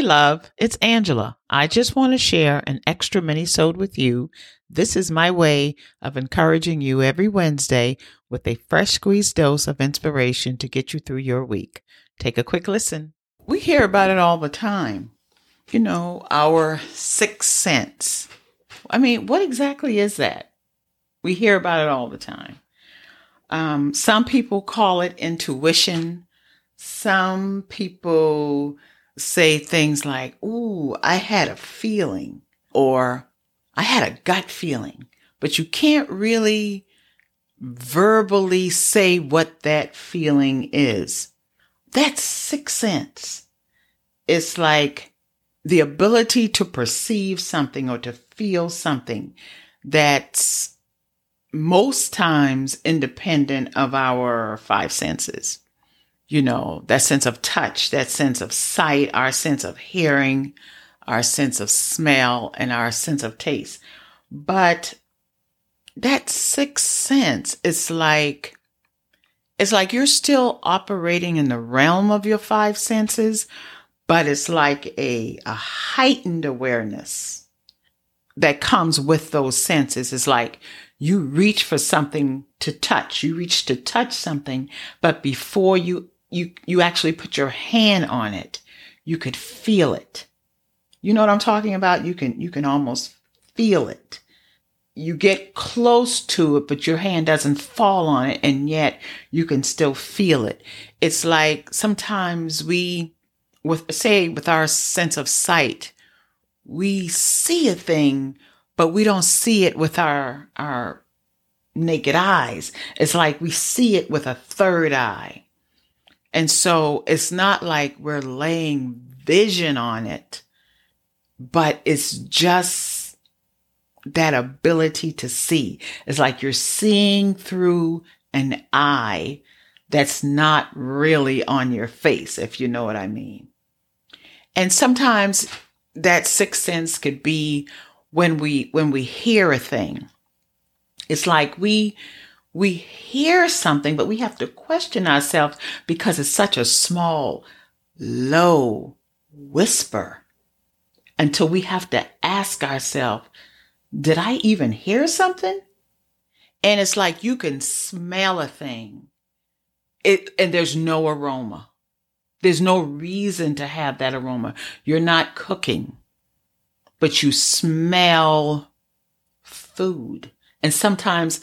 Hey, love, it's Angela. I just want to share an extra mini sode with you. This is my way of encouraging you every Wednesday with a fresh squeezed dose of inspiration to get you through your week. Take a quick listen. We hear about it all the time. You know, our sixth sense. I mean, what exactly is that? We hear about it all the time. Um, some people call it intuition. Some people say things like, Ooh, I had a feeling, or I had a gut feeling, but you can't really verbally say what that feeling is. That's sixth sense. It's like the ability to perceive something or to feel something that's most times independent of our five senses you know, that sense of touch, that sense of sight, our sense of hearing, our sense of smell, and our sense of taste. But that sixth sense is like, it's like you're still operating in the realm of your five senses, but it's like a, a heightened awareness that comes with those senses. It's like you reach for something to touch. You reach to touch something, but before you you you actually put your hand on it, you could feel it. You know what I'm talking about? You can you can almost feel it. You get close to it, but your hand doesn't fall on it, and yet you can still feel it. It's like sometimes we, with say with our sense of sight, we see a thing, but we don't see it with our our naked eyes. It's like we see it with a third eye. And so it's not like we're laying vision on it, but it's just that ability to see. It's like you're seeing through an eye that's not really on your face, if you know what I mean. And sometimes that sixth sense could be when we when we hear a thing. It's like we we hear something, but we have to question ourselves because it's such a small, low whisper until we have to ask ourselves, did I even hear something? And it's like you can smell a thing. It and there's no aroma. There's no reason to have that aroma. You're not cooking, but you smell food. And sometimes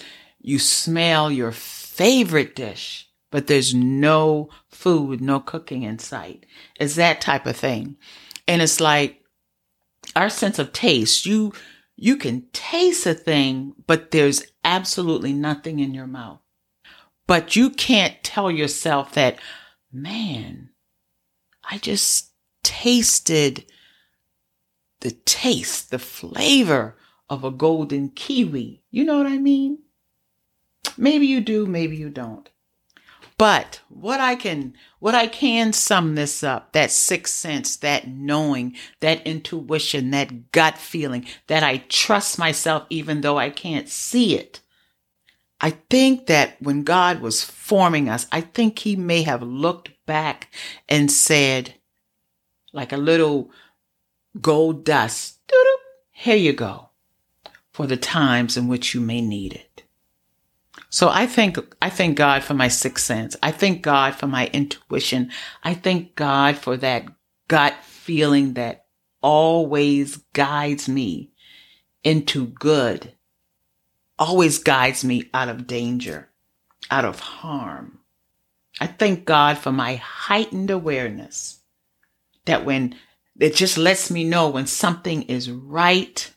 you smell your favorite dish, but there's no food, no cooking in sight. It's that type of thing. And it's like our sense of taste. You, you can taste a thing, but there's absolutely nothing in your mouth. But you can't tell yourself that, man, I just tasted the taste, the flavor of a golden kiwi. You know what I mean? Maybe you do, maybe you don't. But what I can, what I can sum this up, that sixth sense, that knowing, that intuition, that gut feeling, that I trust myself even though I can't see it. I think that when God was forming us, I think he may have looked back and said, like a little gold dust, here you go for the times in which you may need it. So I thank, I thank God for my sixth sense. I thank God for my intuition. I thank God for that gut feeling that always guides me into good, always guides me out of danger, out of harm. I thank God for my heightened awareness that when it just lets me know when something is right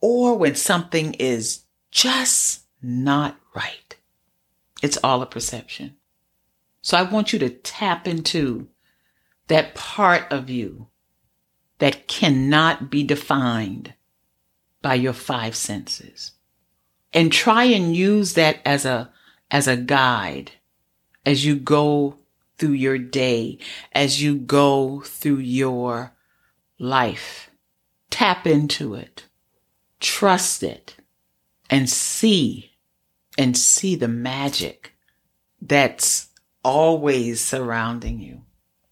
or when something is just not right. It's all a perception. So I want you to tap into that part of you that cannot be defined by your five senses and try and use that as a, as a guide as you go through your day, as you go through your life. Tap into it. Trust it and see and see the magic that's always surrounding you.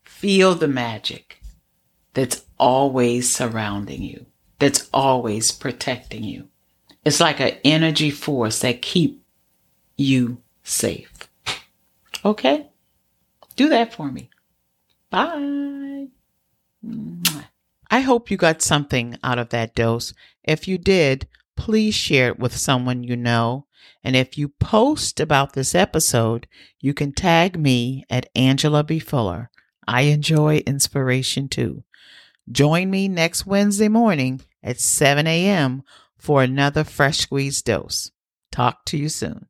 Feel the magic that's always surrounding you, that's always protecting you. It's like an energy force that keep you safe. Okay? Do that for me. Bye. I hope you got something out of that dose. If you did, please share it with someone you know. And if you post about this episode, you can tag me at Angela B. Fuller. I enjoy inspiration too. Join me next Wednesday morning at 7 a.m. for another fresh squeezed dose. Talk to you soon.